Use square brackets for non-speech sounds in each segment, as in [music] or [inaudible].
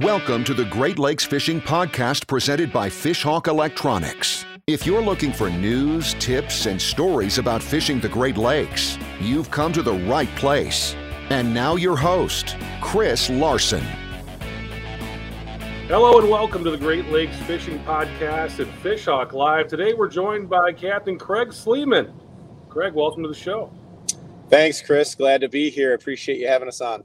Welcome to the Great Lakes Fishing Podcast presented by Fishhawk Electronics. If you're looking for news, tips, and stories about fishing the Great Lakes, you've come to the right place. And now, your host, Chris Larson. Hello and welcome to the Great Lakes Fishing Podcast at Fishhawk Live. Today we're joined by Captain Craig Sleeman. Craig, welcome to the show. Thanks, Chris. Glad to be here. Appreciate you having us on.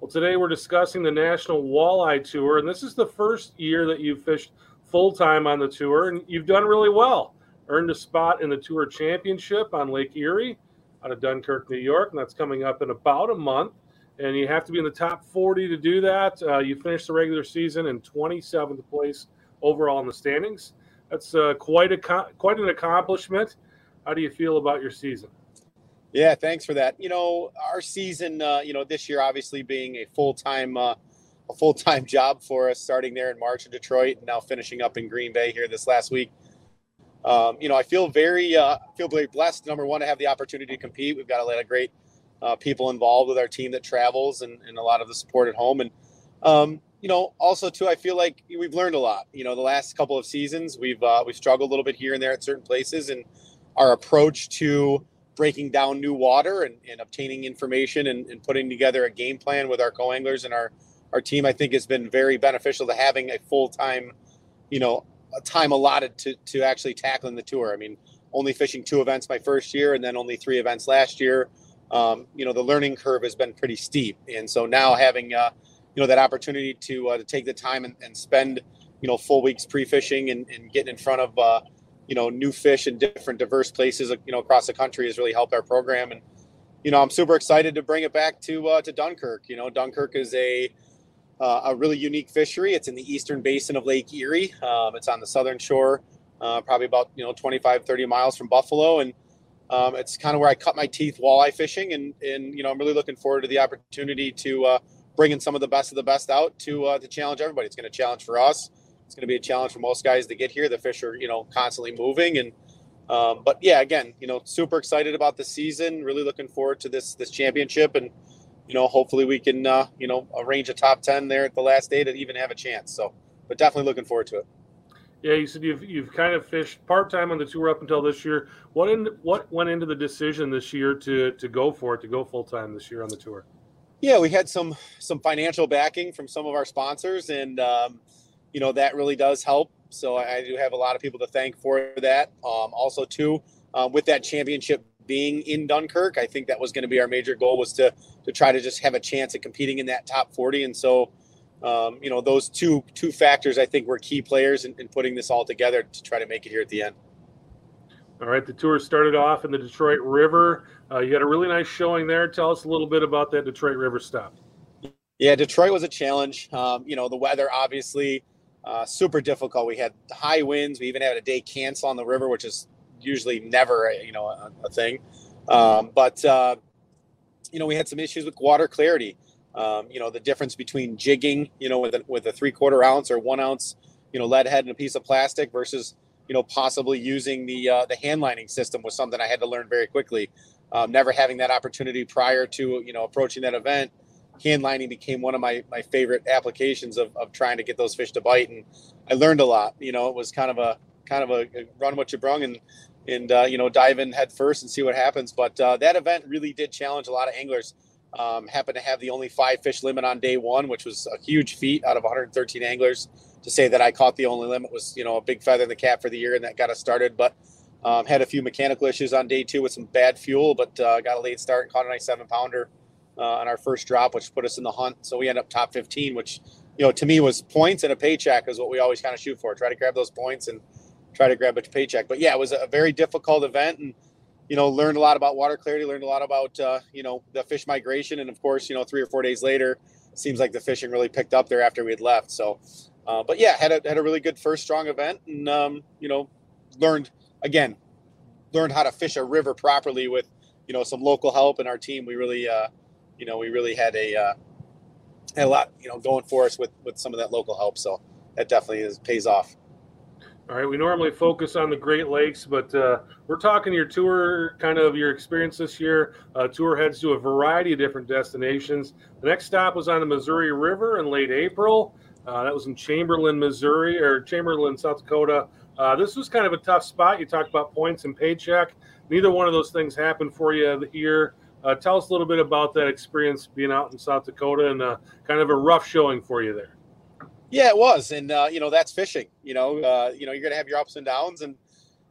Well, today we're discussing the National Walleye Tour, and this is the first year that you've fished full time on the tour, and you've done really well. Earned a spot in the Tour Championship on Lake Erie out of Dunkirk, New York, and that's coming up in about a month. And you have to be in the top 40 to do that. Uh, you finished the regular season in 27th place overall in the standings. That's uh, quite a quite an accomplishment. How do you feel about your season? Yeah, thanks for that. You know, our season, uh, you know, this year obviously being a full time uh, a full time [laughs] job for us, starting there in March in Detroit, and now finishing up in Green Bay here this last week. Um, you know, I feel very uh, feel very blessed. Number one, to have the opportunity to compete. We've got a lot of great uh, people involved with our team that travels, and, and a lot of the support at home. And um, you know, also too, I feel like we've learned a lot. You know, the last couple of seasons, we've uh, we've struggled a little bit here and there at certain places, and our approach to breaking down new water and, and obtaining information and, and, putting together a game plan with our co-anglers and our, our team, I think has been very beneficial to having a full-time, you know, a time allotted to, to actually tackling the tour. I mean, only fishing two events my first year and then only three events last year. Um, you know, the learning curve has been pretty steep. And so now having, uh, you know, that opportunity to, uh, to take the time and, and spend, you know, full weeks pre-fishing and, and getting in front of, uh, you know new fish in different diverse places you know across the country has really helped our program. And you know i'm super excited to bring it back to uh, to dunkirk. You know dunkirk is a uh, a really unique fishery. It's in the eastern basin of lake erie. Um, it's on the southern shore uh, probably about you know 25 30 miles from buffalo. And um, it's kind of where i cut my teeth walleye fishing. And and you know i'm really looking forward to the opportunity to uh, bring in some of the best of the best out to uh, to challenge everybody. It's going to challenge for us it's going to be a challenge for most guys to get here. The fish are, you know, constantly moving. And, um, but yeah, again, you know, super excited about the season. Really looking forward to this this championship, and you know, hopefully we can, uh, you know, arrange a top ten there at the last day to even have a chance. So, but definitely looking forward to it. Yeah, you said you've you've kind of fished part time on the tour up until this year. What in what went into the decision this year to to go for it to go full time this year on the tour? Yeah, we had some some financial backing from some of our sponsors, and um, you know that really does help. So I do have a lot of people to thank for that. Um, also, too, um, with that championship being in Dunkirk, I think that was going to be our major goal was to to try to just have a chance at competing in that top 40. And so, um, you know, those two two factors I think were key players in, in putting this all together to try to make it here at the end. All right, the tour started off in the Detroit River. Uh, you had a really nice showing there. Tell us a little bit about that Detroit River stop. Yeah, Detroit was a challenge. Um, you know, the weather obviously uh, super difficult. We had high winds. We even had a day cancel on the river, which is usually never, you know, a, a thing. Um, but uh, you know, we had some issues with water clarity. Um, you know, the difference between jigging, you know, with a, with a three quarter ounce or one ounce, you know, lead head and a piece of plastic versus, you know, possibly using the uh, the hand lining system was something I had to learn very quickly. Um, never having that opportunity prior to you know approaching that event hand lining became one of my, my favorite applications of, of trying to get those fish to bite. And I learned a lot, you know, it was kind of a, kind of a, run what you brung and, and, uh, you know, dive in head first and see what happens. But uh, that event really did challenge a lot of anglers. Um, happened to have the only five fish limit on day one, which was a huge feat out of 113 anglers. To say that I caught the only limit was, you know, a big feather in the cap for the year, and that got us started. But um, had a few mechanical issues on day two with some bad fuel, but uh, got a late start and caught a nice seven pounder uh, on our first drop, which put us in the hunt. So we end up top 15, which, you know, to me was points and a paycheck is what we always kind of shoot for. Try to grab those points and try to grab a paycheck. But yeah, it was a very difficult event and, you know, learned a lot about water clarity, learned a lot about, uh, you know, the fish migration. And of course, you know, three or four days later, seems like the fishing really picked up there after we had left. So, uh, but yeah, had a, had a really good first strong event and, um, you know, learned again, learned how to fish a river properly with, you know, some local help and our team. We really, uh, you know, we really had a uh, a lot, you know, going for us with with some of that local help. So that definitely is pays off. All right, we normally focus on the Great Lakes, but uh, we're talking your tour, kind of your experience this year. Uh, tour heads to a variety of different destinations. The next stop was on the Missouri River in late April. Uh, that was in Chamberlain, Missouri, or Chamberlain, South Dakota. Uh, this was kind of a tough spot. You talked about points and paycheck. Neither one of those things happened for you here. Uh, tell us a little bit about that experience being out in South Dakota and uh, kind of a rough showing for you there. Yeah, it was, and uh, you know that's fishing. You know, uh, you know you're gonna have your ups and downs, and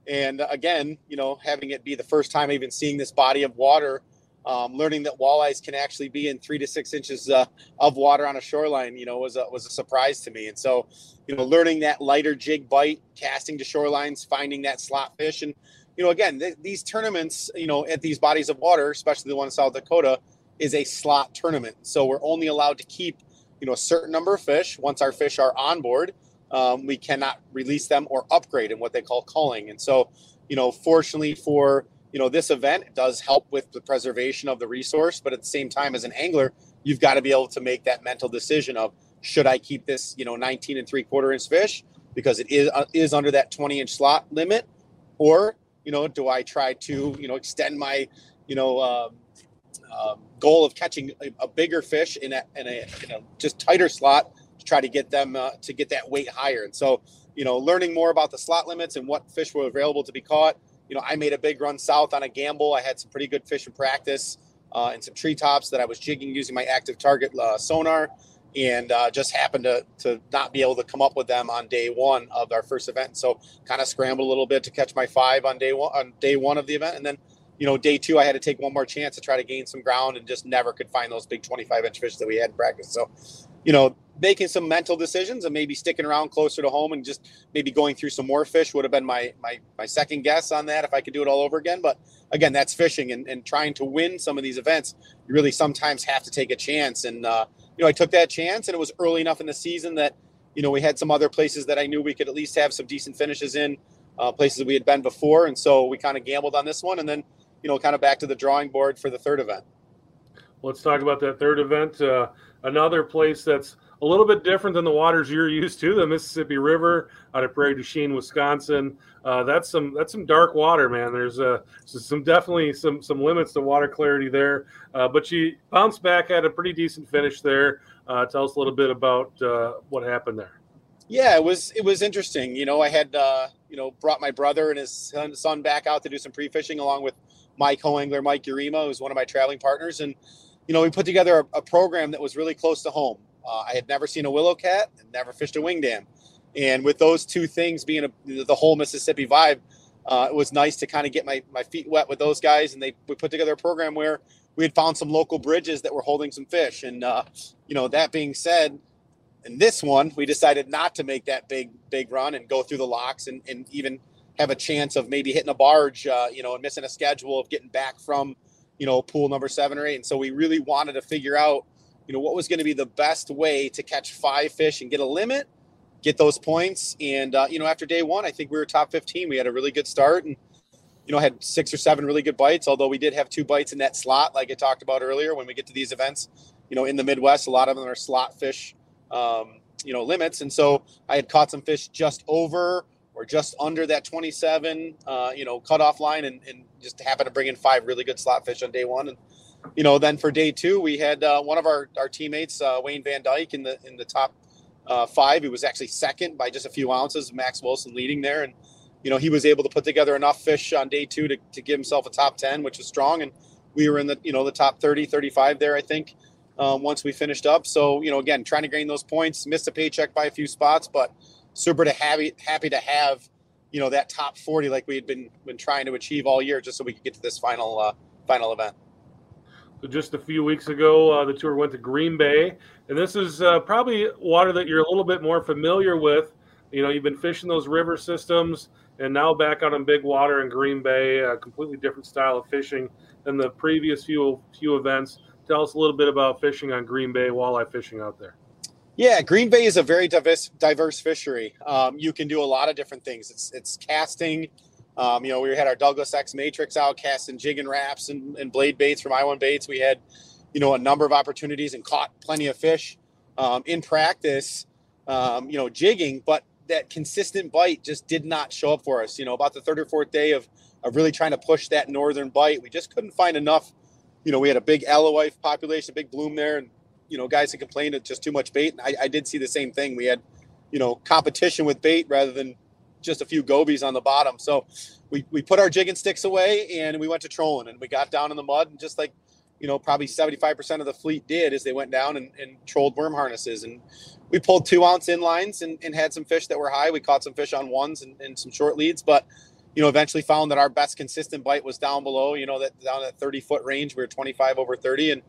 and uh, again, you know, having it be the first time even seeing this body of water, um, learning that walleyes can actually be in three to six inches uh, of water on a shoreline, you know, was a was a surprise to me. And so, you know, learning that lighter jig bite, casting to shorelines, finding that slot fish, and you know, again, th- these tournaments, you know, at these bodies of water, especially the one in South Dakota, is a slot tournament. So we're only allowed to keep you know a certain number of fish. Once our fish are on board, um, we cannot release them or upgrade in what they call culling. And so, you know, fortunately for you know this event, does help with the preservation of the resource. But at the same time, as an angler, you've got to be able to make that mental decision of should I keep this you know 19 and three quarter inch fish because it is uh, is under that 20 inch slot limit, or you know do I try to you know extend my you know um, um, goal of catching a, a, bigger fish in a, in a, in a just tighter slot to try to get them uh, to get that weight higher. And so, you know, learning more about the slot limits and what fish were available to be caught. You know, I made a big run south on a gamble. I had some pretty good fish in practice uh, and some treetops that I was jigging using my active target uh, sonar and uh, just happened to, to not be able to come up with them on day one of our first event. So kind of scrambled a little bit to catch my five on day one on day one of the event. And then you know, day two, I had to take one more chance to try to gain some ground and just never could find those big 25 inch fish that we had in practice. So, you know, making some mental decisions and maybe sticking around closer to home and just maybe going through some more fish would have been my my my second guess on that if I could do it all over again. But again, that's fishing and, and trying to win some of these events. You really sometimes have to take a chance. And uh, you know, I took that chance and it was early enough in the season that, you know, we had some other places that I knew we could at least have some decent finishes in, uh, places that we had been before. And so we kind of gambled on this one and then you know, kind of back to the drawing board for the third event. Let's talk about that third event. Uh, another place that's a little bit different than the waters you're used to, the Mississippi River out of Prairie du Chien, Wisconsin. Uh, that's some that's some dark water, man. There's uh, some definitely some some limits to water clarity there. Uh, but she bounced back, had a pretty decent finish there. Uh, tell us a little bit about uh, what happened there. Yeah, it was it was interesting. You know, I had uh, you know brought my brother and his son, back out to do some pre fishing along with my co-angler Mike Urema, who's one of my traveling partners, and you know we put together a, a program that was really close to home. Uh, I had never seen a willow cat and never fished a wing dam, and with those two things being a, the whole Mississippi vibe, uh, it was nice to kind of get my my feet wet with those guys, and they we put together a program where we had found some local bridges that were holding some fish, and uh, you know that being said. In this one, we decided not to make that big, big run and go through the locks and, and even have a chance of maybe hitting a barge, uh, you know, and missing a schedule of getting back from, you know, pool number seven or eight. And so we really wanted to figure out, you know, what was going to be the best way to catch five fish and get a limit, get those points. And, uh, you know, after day one, I think we were top 15. We had a really good start and, you know, had six or seven really good bites, although we did have two bites in that slot, like I talked about earlier. When we get to these events, you know, in the Midwest, a lot of them are slot fish, um, you know, limits. And so I had caught some fish just over or just under that 27, uh, you know, cutoff line, and, and just happen to bring in five really good slot fish on day one. And you know, then for day two, we had uh, one of our our teammates, uh, Wayne Van Dyke, in the in the top uh, five. He was actually second by just a few ounces. Max Wilson leading there, and you know, he was able to put together enough fish on day two to, to give himself a top 10, which was strong. And we were in the you know the top 30, 35 there, I think. Um, once we finished up, so you know, again, trying to gain those points, missed a paycheck by a few spots, but super to happy happy to have you know that top 40 like we had been been trying to achieve all year just so we could get to this final uh, final event. So just a few weeks ago uh, the tour went to green bay and this is uh, probably water that you're a little bit more familiar with. You know you've been fishing those river systems and now back out on big water in green bay a completely different style of fishing than the previous few few events. Tell us a little bit about fishing on green bay walleye fishing out there yeah, Green Bay is a very diverse, diverse fishery. Um, you can do a lot of different things. It's it's casting. Um, you know, we had our Douglas X Matrix out casting jig and wraps and, and blade baits from I1 Baits. We had, you know, a number of opportunities and caught plenty of fish um, in practice. Um, you know, jigging, but that consistent bite just did not show up for us. You know, about the third or fourth day of of really trying to push that northern bite, we just couldn't find enough. You know, we had a big alewife population, a big bloom there, and you know, guys that complained it's just too much bait. And I, I did see the same thing. We had, you know, competition with bait rather than just a few gobies on the bottom. So we, we put our jigging sticks away and we went to trolling and we got down in the mud and just like, you know, probably 75% of the fleet did as they went down and, and trolled worm harnesses. And we pulled two ounce inlines and, and had some fish that were high. We caught some fish on ones and, and some short leads, but you know, eventually found that our best consistent bite was down below, you know, that down at 30 foot range. We were 25 over 30 and,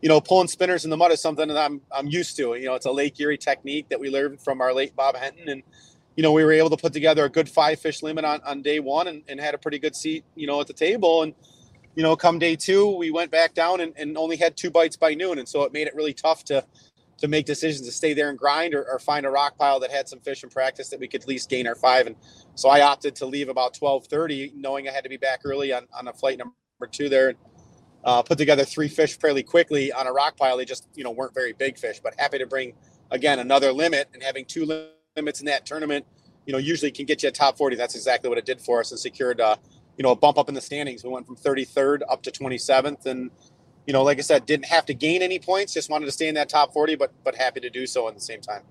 you know, pulling spinners in the mud is something that I'm I'm used to. You know, it's a Lake Erie technique that we learned from our late Bob Henton, and you know, we were able to put together a good five fish limit on, on day one and, and had a pretty good seat, you know, at the table. And you know, come day two, we went back down and, and only had two bites by noon, and so it made it really tough to to make decisions to stay there and grind or, or find a rock pile that had some fish in practice that we could at least gain our five. And so I opted to leave about twelve thirty, knowing I had to be back early on on a flight number two there uh, put together three fish fairly quickly on a rock pile. They just, you know, weren't very big fish, but happy to bring again another limit and having two limits in that tournament, you know, usually can get you a top 40. That's exactly what it did for us and secured, uh, you know, a bump up in the standings. We went from 33rd up to 27th, and you know, like I said, didn't have to gain any points. Just wanted to stay in that top 40, but but happy to do so at the same time.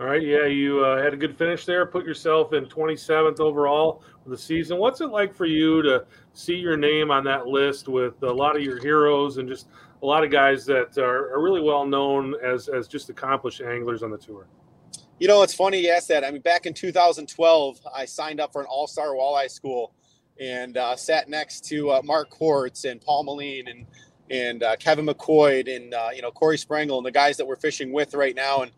All right, yeah, you uh, had a good finish there. Put yourself in 27th overall for the season. What's it like for you to see your name on that list with a lot of your heroes and just a lot of guys that are, are really well known as as just accomplished anglers on the tour? You know, it's funny you asked that. I mean, back in 2012, I signed up for an all-star walleye school and uh, sat next to uh, Mark Courts and Paul Moline and and uh, Kevin McCoy and uh, you know Korey Sprengel and the guys that we're fishing with right now and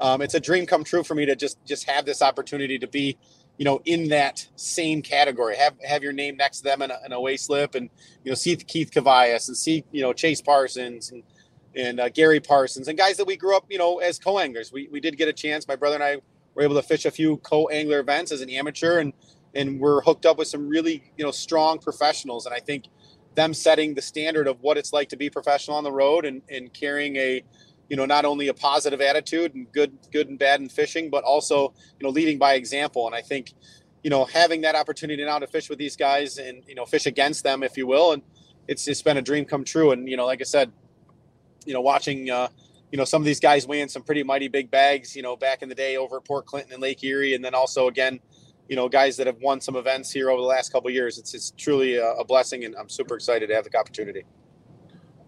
um, it's a dream come true for me to just just have this opportunity to be you know in that same category. Have have your name next to them in a, in a weigh slip and you know see keith Kavajecz and see you know chase parsons and and uh, gary parsons and guys that we grew up you know as co-anglers. We, we did get a chance. My brother and i were able to fish a few co-angler events as an amateur and and we're hooked up with some really you know strong professionals. And i think them setting the standard of what it's like to be professional on the road and, and carrying a you know not only a positive attitude and good good and bad in fishing but also you know leading by example. And i think you know having that opportunity now to fish with these guys and you know fish against them if you will and it's it's been a dream come true. And you know like i said you know watching uh you know some of these guys weighing some pretty mighty big bags you know back in the day over at port clinton and lake erie and then also again you know guys that have won some events here over the last couple years. It's it's truly a, a blessing and i'm super excited to have the opportunity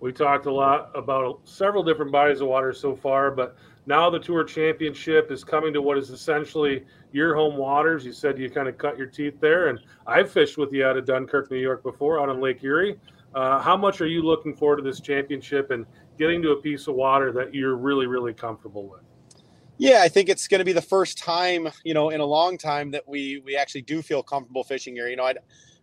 we talked a lot about several different bodies of water so far, but now the Tour Championship is coming to what is essentially your home waters. You said you kind of cut your teeth there, and I've fished with you out of Dunkirk, New York before, out on Lake Erie. Uh, how much are you looking forward to this championship and getting to a piece of water that you're really, really comfortable with? Yeah, I think it's going to be the first time, you know, in a long time that we we actually do feel comfortable fishing here. You know, I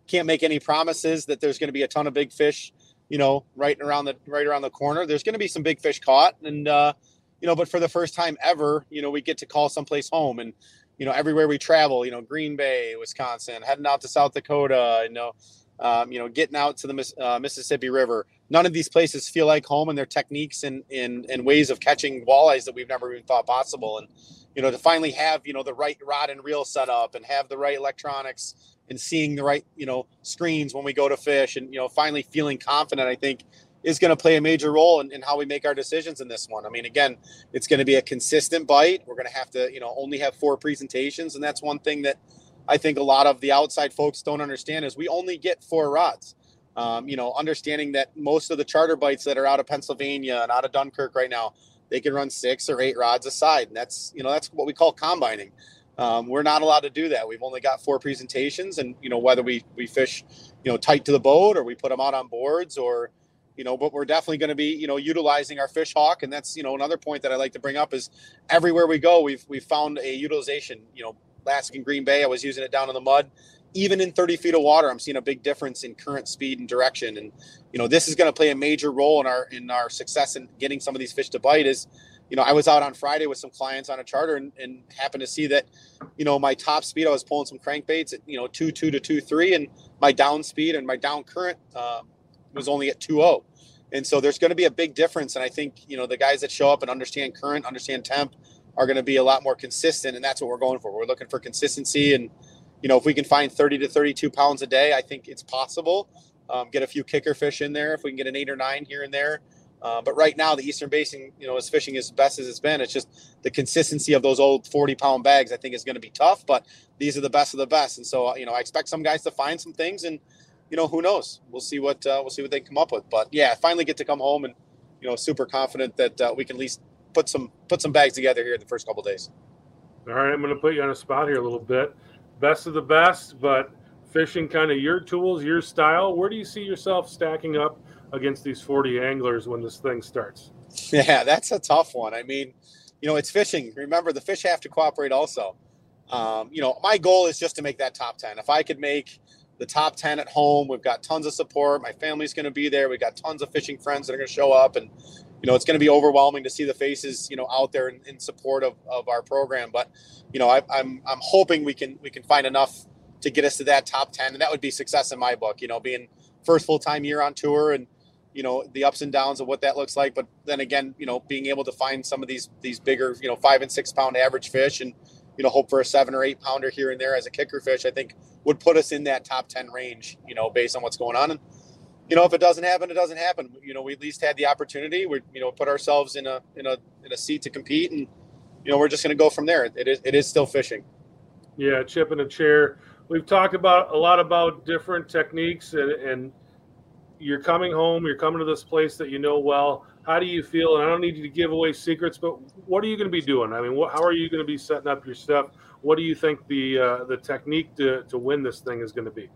can't make any promises that there's going to be a ton of big fish you know, right around the right around the corner. There's going to be some big fish caught, and uh, you know, but for the first time ever, you know, we get to call someplace home, and you know, everywhere we travel, you know, Green Bay, Wisconsin, heading out to South Dakota, you know, um, you know, getting out to the uh, Mississippi River. None of these places feel like home, and their techniques and and and ways of catching walleyes that we've never even thought possible, and you know, to finally have you know the right rod and reel set up and have the right electronics and seeing the right you know screens when we go to fish and you know finally feeling confident i think is going to play a major role in, in, how we make our decisions in this one. I mean again it's going to be a consistent bite. We're going to have to you know only have four presentations and that's one thing that i think a lot of the outside folks don't understand is we only get four rods. Um, you know understanding that most of the charter bites that are out of pennsylvania and out of dunkirk right now they can run six or eight rods aside and that's you know that's what we call combining um, we're not allowed to do that. We've only got four presentations, and you know whether we we fish, you know, tight to the boat or we put them out on boards or, you know, but we're definitely going to be you know utilizing our Fishhawk, and that's you know another point that I like to bring up is everywhere we go, we've we've found a utilization. You know, last in Green Bay, I was using it down in the mud. Even in 30 feet of water, I'm seeing a big difference in current speed and direction, and you know this is going to play a major role in our in our success in getting some of these fish to bite. Is you know, I was out on Friday with some clients on a charter and, and happened to see that, you know, my top speed, I was pulling some crankbaits at, you know, two, two to two, three, and my down speed and my down current uh, was only at two, oh. And so there's going to be a big difference. And I think, you know, the guys that show up and understand current, understand temp, are going to be a lot more consistent, and that's what we're going for. We're looking for consistency, and you know, if we can find 30 to 32 pounds a day, I think it's possible. Um, get a few kicker fish in there if we can get an eight or nine here and there. Uh, but right now, the Eastern Basin, you know, is fishing as best as it's been. It's just the consistency of those old 40 pound bags, I think, is going to be tough. But these are the best of the best, and so you know, I expect some guys to find some things, and you know, who knows? We'll see what uh, we'll see what they come up with. But yeah, I finally get to come home and you know, super confident that uh, we can at least put some put some bags together here in the first couple days. All right, I'm going to put you on a spot here a little bit best of the best, but fishing kind of your tools, your style. Where do you see yourself stacking up against these 40 anglers when this thing starts? Yeah, that's a tough one. I mean, you know, it's fishing. Remember, the fish have to cooperate also. Um, you know, my goal is just to make that top 10. If I could make the top 10 at home, we've got tons of support. My family's going to be there. We've got tons of fishing friends that are going to show up. And, you know, it's going to be overwhelming to see the faces, you know, out there in, in support of, of our program. But, you know, I, I'm, I'm hoping we can, we can find enough to get us to that top 10. And that would be success in my book, you know, being first full-time year on tour and, you know, the ups and downs of what that looks like. But then again, you know, being able to find some of these, these bigger, you know, five and six pound average fish and, you know, hope for a seven or eight pounder here and there as a kicker fish, I think would put us in that top 10 range, you know, based on what's going on. And, you know, if it doesn't happen, it doesn't happen. You know, we at least had the opportunity. We, you know, put ourselves in a in a in a seat to compete, and you know, we're just going to go from there. It is it is still fishing. Yeah, chip in a chair. We've talked about a lot about different techniques, and, and you're coming home. You're coming to this place that you know well. How do you feel? And I don't need you to give away secrets, but what are you going to be doing? I mean, what, how are you going to be setting up your stuff? What do you think the uh, the technique to to win this thing is going to be?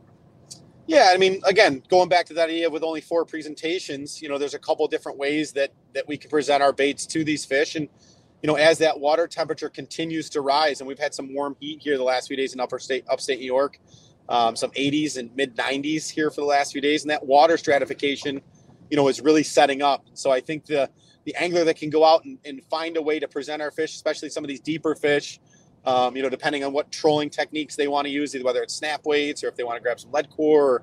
Yeah, I mean, again, going back to that idea with only four presentations, you know, there's a couple different ways that that we can present our baits to these fish, and you know, as that water temperature continues to rise, and we've had some warm heat here the last few days in upper state, upstate New York, um, some 80s and mid 90s here for the last few days, and that water stratification, you know, is really setting up. So I think the the angler that can go out and, and find a way to present our fish, especially some of these deeper fish, um, you know, depending on what trolling techniques they want to use, whether it's snap weights or if they want to grab some lead core or,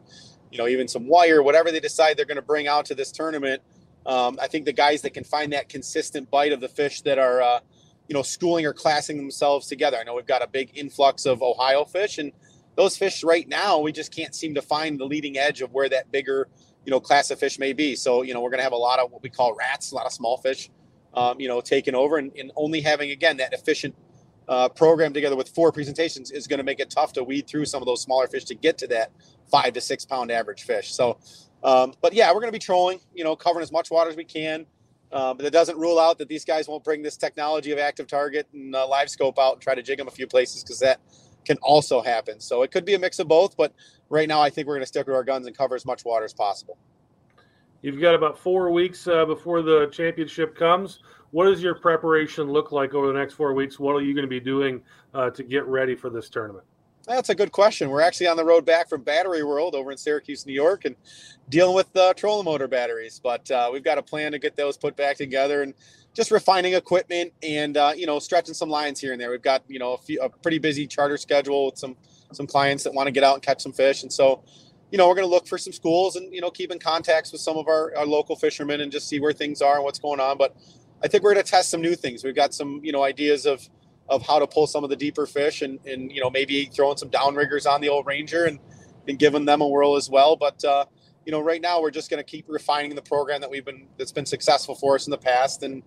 you know, even some wire, whatever they decide they're going to bring out to this tournament. Um, I think the guys that can find that consistent bite of the fish that are, uh, you know, schooling or classing themselves together. I know we've got a big influx of Ohio fish, and those fish right now, we just can't seem to find the leading edge of where that bigger, you know, class of fish may be. So, you know, we're going to have a lot of what we call rats, a lot of small fish, um, you know, taking over and, and only having, again, that efficient uh, program together with four presentations is going to make it tough to weed through some of those smaller fish to get to that five to six pound average fish. So, um, but yeah, we're going to be trolling, you know, covering as much water as we can. Um, but that doesn't rule out that these guys won't bring this technology of active target and uh, LiveScope out and try to jig them a few places because that can also happen. So it could be a mix of both. But right now, I think we're going to stick with our guns and cover as much water as possible. You've got about four weeks uh, before the championship comes what does your preparation look like over the next four weeks? What are you going to be doing uh, to get ready for this tournament? That's a good question. We're actually on the road back from Battery World over in Syracuse, New York, and dealing with uh, trolling motor batteries. But uh, we've got a plan to get those put back together and just refining equipment and uh, you know stretching some lines here and there. We've got you know a, few, a pretty busy charter schedule with some some clients that want to get out and catch some fish, and so you know we're going to look for some schools and you know keep in contacts with some of our, our local fishermen and just see where things are and what's going on. But I think we're going to test some new things. We've got some, you know, ideas of of how to pull some of the deeper fish and and you know maybe throwing some downriggers on the old Ranger and and giving them a whirl as well. But uh, you know, right now we're just going to keep refining the program that we've been that's been successful for us in the past, and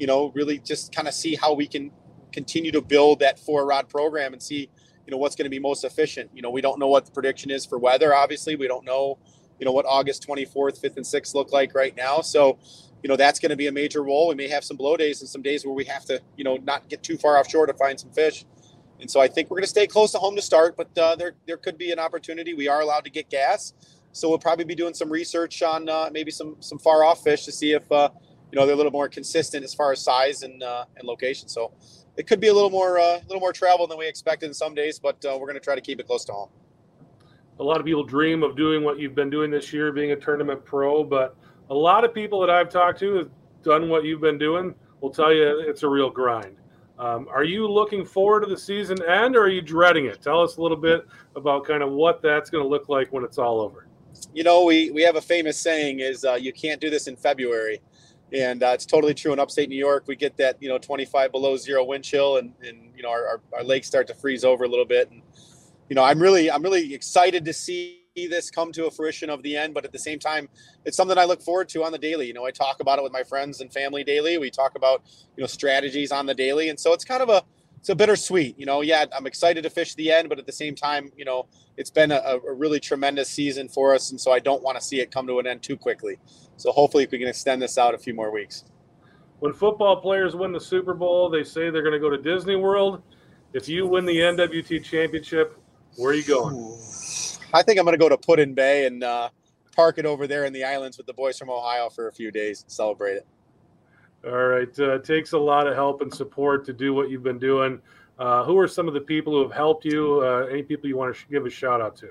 you know, really just kind of see how we can continue to build that four rod program and see you know what's going to be most efficient. You know, we don't know what the prediction is for weather. Obviously, we don't know you know what August 24th, 5th, and 6th look like right now. So you know that's going to be a major role. We may have some blow days and some days where we have to, you know, not get too far offshore to find some fish. And so I think we're going to stay close to home to start, but uh, there there could be an opportunity. We are allowed to get gas, so we'll probably be doing some research on uh, maybe some some far off fish to see if uh, you know they're a little more consistent as far as size and uh, and location. So it could be a little more uh, a little more travel than we expected in some days, but uh, we're going to try to keep it close to home. A lot of people dream of doing what you've been doing this year, being a tournament pro, but a lot of people that I've talked to have done what you've been doing will tell you it's a real grind. Um, are you looking forward to the season end or are you dreading it? Tell us a little bit about kind of what that's going to look like when it's all over. You know, we, we have a famous saying is uh, you can't do this in February. And uh, it's totally true in upstate New York. We get that you know 25 below zero wind chill, and and you know our, our, our lakes start to freeze over a little bit. And you know I'm really I'm really excited to see this come to a fruition of the end, but at the same time, it's something I look forward to on the daily. You know, I talk about it with my friends and family daily. We talk about you know strategies on the daily, and so it's kind of a it's a bittersweet. You know, yeah, I'm excited to fish the end, but at the same time, you know, it's been a, a really tremendous season for us, and so I don't want to see it come to an end too quickly. So hopefully, we can extend this out a few more weeks. When football players win the Super Bowl, they say they're going to go to Disney World. If you win the NWT championship, where are you going? I think I'm going to go to Put-in-Bay and uh, park it over there in the islands with the boys from Ohio for a few days and celebrate it. All right. Uh, it takes a lot of help and support to do what you've been doing. Uh, who are some of the people who have helped you? Uh, any people you want to give a shout out to?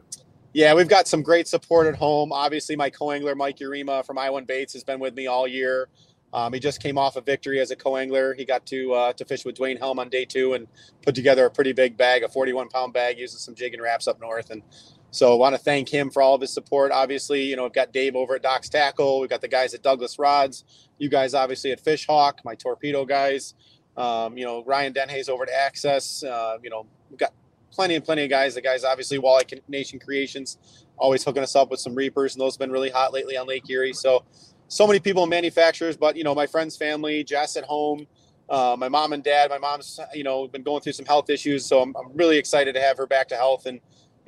Yeah, we've got some great support at home. Obviously, my co-angler Mike Urema from Iowa Baits has been with me all year. Um, he just came off a victory as a co-angler. He got to uh, to fish with Dwayne Helm on day two and put together a pretty big bag, a 41 pound bag, using some jigging Raps up north. And so, I want to thank him for all of his support. Obviously, you know, we've got Dave over at Doc's Tackle. We've got the guys at Douglas Rods. You guys, obviously, at Fishhawk, my torpedo guys. Um, you know, Ryan Denhays over at Access. Uh, you know, we've got plenty and plenty of guys. The guys, obviously, Walleye Nation Creations, always hooking us up with some reapers, and those have been really hot lately on Lake Erie. So, so many people in manufacturers, but you know, my friend's family, Jess at home, uh, my mom and dad. My mom's, you know, been going through some health issues, so I'm, I'm really excited to have her back to health and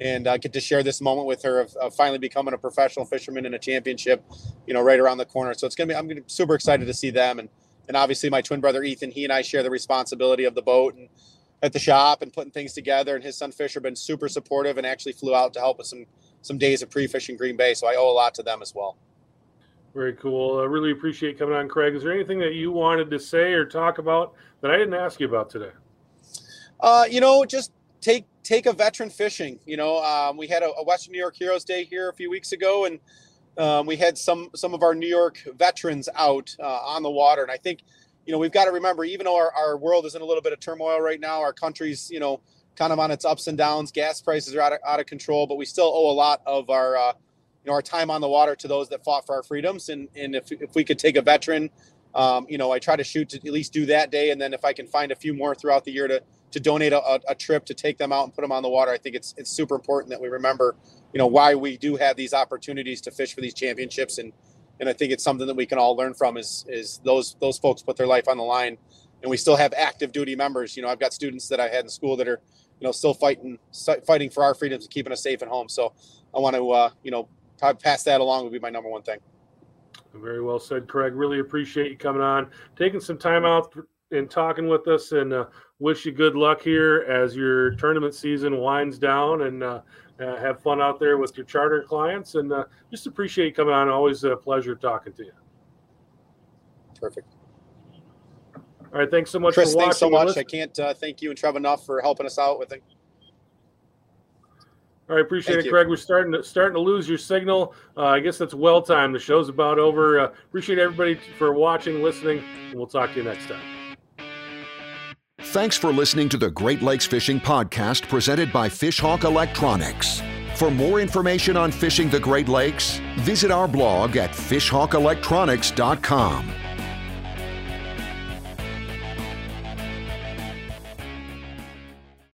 and uh, get to share this moment with her of, of, finally becoming a professional fisherman in a championship, you know, right around the corner. So it's gonna be I'm gonna be super excited to see them and and obviously my twin brother Ethan, he and I share the responsibility of the boat and at the shop and putting things together. And his son Fisher been super supportive and actually flew out to help with some some days of pre-fishing Green Bay. So I owe a lot to them as well. Very cool. I really appreciate coming on, Craig. Is there anything that you wanted to say or talk about that I didn't ask you about today? Uh, you know, just take take a veteran fishing. You know, um, we had a, a, Western New York Heroes Day here a few weeks ago, and um, we had some some of our New York veterans out uh, on the water. And I think, you know, we've got to remember, even though our, our world is in a little bit of turmoil right now, our country's, you know, kind of on its ups and downs. Gas prices are out of, out of control, but we still owe a lot of our, uh, you know, our time on the water to those that fought for our freedoms. And and if if we could take a veteran, um, you know, I try to shoot to at least do that day, and then if I can find a few more throughout the year to to donate a, a, trip to take them out and put them on the water. I think it's it's super important that we remember, you know, why we do have these opportunities to fish for these championships, and and I think it's something that we can all learn from. Is is those those folks put their life on the line, and we still have active duty members. You know, I've got students that I had in school that are, you know, still fighting fighting for our freedoms and keeping us safe at home. So I want to, uh, you know, pass that along would be my number one thing. Very well said, Craig. Really appreciate you coming on, taking some time out and talking with us, and uh, wish you good luck here as your tournament season winds down and uh, uh, have fun out there with your charter clients. And uh, just appreciate you coming on. Always a pleasure talking to you. Perfect. All right. Thanks so much Chris, thanks so much. I can't uh, thank you and Trev enough for helping us out with it. All right, appreciate Thank it, you. Craig. We're starting to starting to lose your signal. Uh, I guess that's well timed. The show's about over. Uh, appreciate everybody for watching, listening, and we'll talk to you next time. Thanks for listening to the Great Lakes Fishing Podcast presented by Fishhawk Electronics. For more information on fishing the Great Lakes, visit our blog at fishhawkelectronics.com.